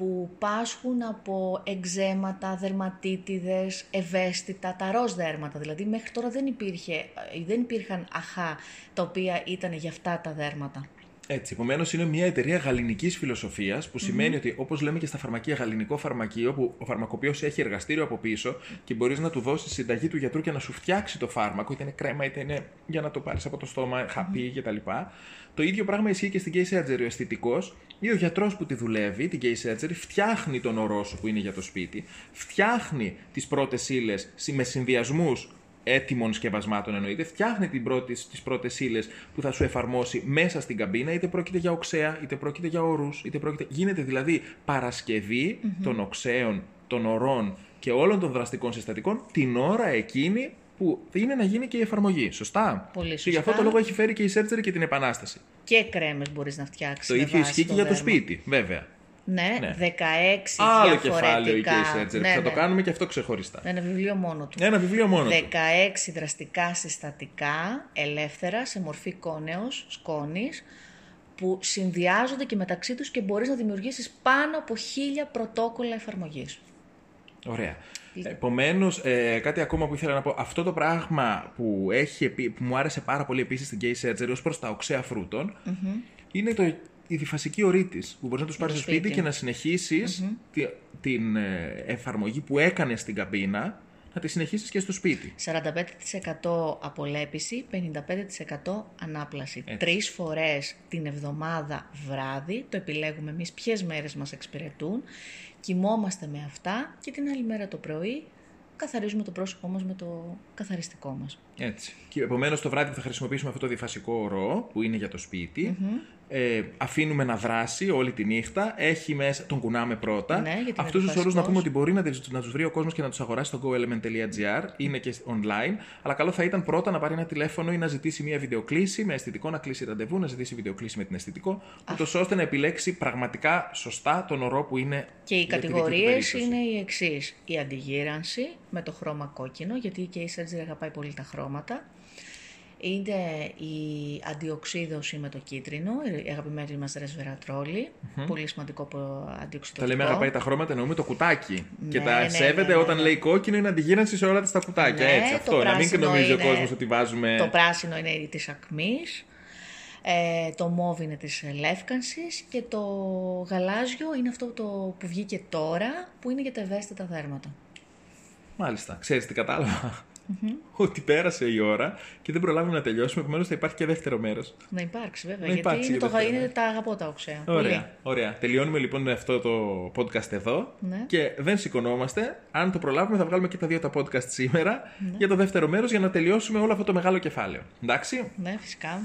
Speaker 2: που πάσχουν από εξέματα, δερματίτιδες, ευαίσθητα, τα ροζ δέρματα. Δηλαδή μέχρι τώρα δεν, υπήρχε, ε, δεν υπήρχαν αχά τα οποία ήταν για αυτά τα δέρματα.
Speaker 1: Έτσι, επομένως είναι μια εταιρεία γαλλινική φιλοσοφίας που σημαίνει ότι όπως λέμε και στα φαρμακεία, γαλλινικό φαρμακείο, που ο φαρμακοποιός έχει εργαστήριο από πίσω και μπορείς να του δώσεις συνταγή του γιατρού και να σου φτιάξει το φάρμακο, είτε είναι κρέμα, είτε είναι για να το πάρεις από το στόμα, χαπί κτλ. Το ίδιο πράγμα ισχύει και στην gay surgery. Ο αισθητικό ή ο γιατρός που τη δουλεύει, την gay surgery, φτιάχνει τον ορό σου που είναι για το σπίτι, φτιάχνει τις πρώτες ύλες με συνδυασμούς έτοιμων σκευασμάτων εννοείται, φτιάχνει τις πρώτες ύλες που θα σου εφαρμόσει μέσα στην καμπίνα, είτε πρόκειται για οξέα, είτε πρόκειται για ορούς, είτε πρόκειται. Γίνεται δηλαδή των οξέων, των ορών και όλων των δραστικών συστατικών την ώρα εκείνη που είναι να γίνει και η εφαρμογή. Σωστά.
Speaker 2: Πολύ σωστά.
Speaker 1: Και γι' αυτό το λόγο έχει φέρει και η Surgery και την επανάσταση.
Speaker 2: Και κρέμες μπορείς να φτιάξεις.
Speaker 1: Το ίδιο ισχύει και για το σπίτι, βέβαια.
Speaker 2: Ναι, ναι. 16
Speaker 1: Άλλο
Speaker 2: διαφορετικά.
Speaker 1: κεφάλαιο η Case Surgery. Ναι, θα το ναι. κάνουμε και αυτό ξεχωριστά.
Speaker 2: Ένα βιβλίο μόνο του.
Speaker 1: Ένα βιβλίο μόνο
Speaker 2: 16 του. δραστικά συστατικά, ελεύθερα, σε μορφή κόνεως, σκόνης, που συνδυάζονται και μεταξύ τους και μπορείς να δημιουργήσεις πάνω από χίλια πρωτόκολλα εφαρμογής.
Speaker 1: Ωραία. Επομένως, ε, κάτι ακόμα που ήθελα να πω. Αυτό το πράγμα που, έχει, που μου άρεσε πάρα πολύ επίσης στην Gay Surgery ως προς τα οξέα είναι το, η διφασική ορή της. Που μπορείς να τους πάρεις στο σπίτι και να συνεχισει τη, την ε, εφαρμογή που έκανε στην καμπίνα να τη συνεχίσεις και στο σπίτι.
Speaker 2: 45% απολέπιση, 55% ανάπλαση. Τρεις φορές την εβδομάδα βράδυ, το επιλέγουμε εμείς ποιες μέρες μας εξυπηρετούν κοιμόμαστε με αυτά και την άλλη μέρα το πρωί καθαρίζουμε το πρόσωπό μας με το καθαριστικό μας.
Speaker 1: Έτσι. Και επομένως το βράδυ θα χρησιμοποιήσουμε αυτό το διφασικό ορό που είναι για το σπιτι ε, αφήνουμε να δράσει όλη τη νύχτα. Έχει μέσα, τον κουνάμε πρώτα.
Speaker 2: Ναι,
Speaker 1: Αυτούς τους όρους να πούμε ότι μπορεί να, να τους βρει ο κόσμος και να τους αγοράσει στο goelement.gr. Είναι και online. Αλλά καλό θα ήταν πρώτα να πάρει ένα τηλέφωνο ή να ζητήσει μια βιντεοκλήση με αισθητικό, να κλείσει ραντεβού, να ζητήσει βιντεοκλήση με την αισθητικό, ούτως ώστε να επιλέξει πραγματικά σωστά τον ορό που είναι.
Speaker 2: Και οι κατηγορίες είναι οι εξής. Η αντιγύρανση με το χρώμα κόκκινο, γιατί και η Surgery αγαπάει πολύ τα χρώματα είναι η αντιοξίδωση με το κίτρινο, η αγαπημένη μας ρεσβερατρόλη, mm-hmm. πολύ σημαντικό αντιοξυδωτικό.
Speaker 1: Τα λέμε αγαπάει τα χρώματα, εννοούμε το κουτάκι. και ναι, τα ναι, σέβεται ναι, όταν λέει κόκκινο είναι αντιγύρανση σε όλα τα κουτάκια. Έτσι, αυτό, να μην νομίζει ο κόσμος ότι βάζουμε...
Speaker 2: Το πράσινο είναι της ακμής. Ε, το μόβ είναι της λεύκανσης και το γαλάζιο είναι αυτό το που βγήκε τώρα που είναι για τα ευαίσθητα δέρματα.
Speaker 1: Μάλιστα. Ξέρεις τι κατάλαβα; Mm-hmm. ότι πέρασε η ώρα και δεν προλάβουμε να τελειώσουμε. Επομένως θα υπάρχει και δεύτερο μέρος.
Speaker 2: Να υπάρξει, βέβαια. Να γιατί είναι, το, είναι τα αγαπώ τα οξέα.
Speaker 1: Ωραία, ωραία. Τελειώνουμε λοιπόν αυτό το podcast εδώ ναι. και δεν σηκωνόμαστε. Αν το προλάβουμε, θα βγάλουμε και τα δύο τα podcast σήμερα ναι. για το δεύτερο μέρος για να τελειώσουμε όλο αυτό το μεγάλο κεφάλαιο. Εντάξει.
Speaker 2: Ναι, φυσικά.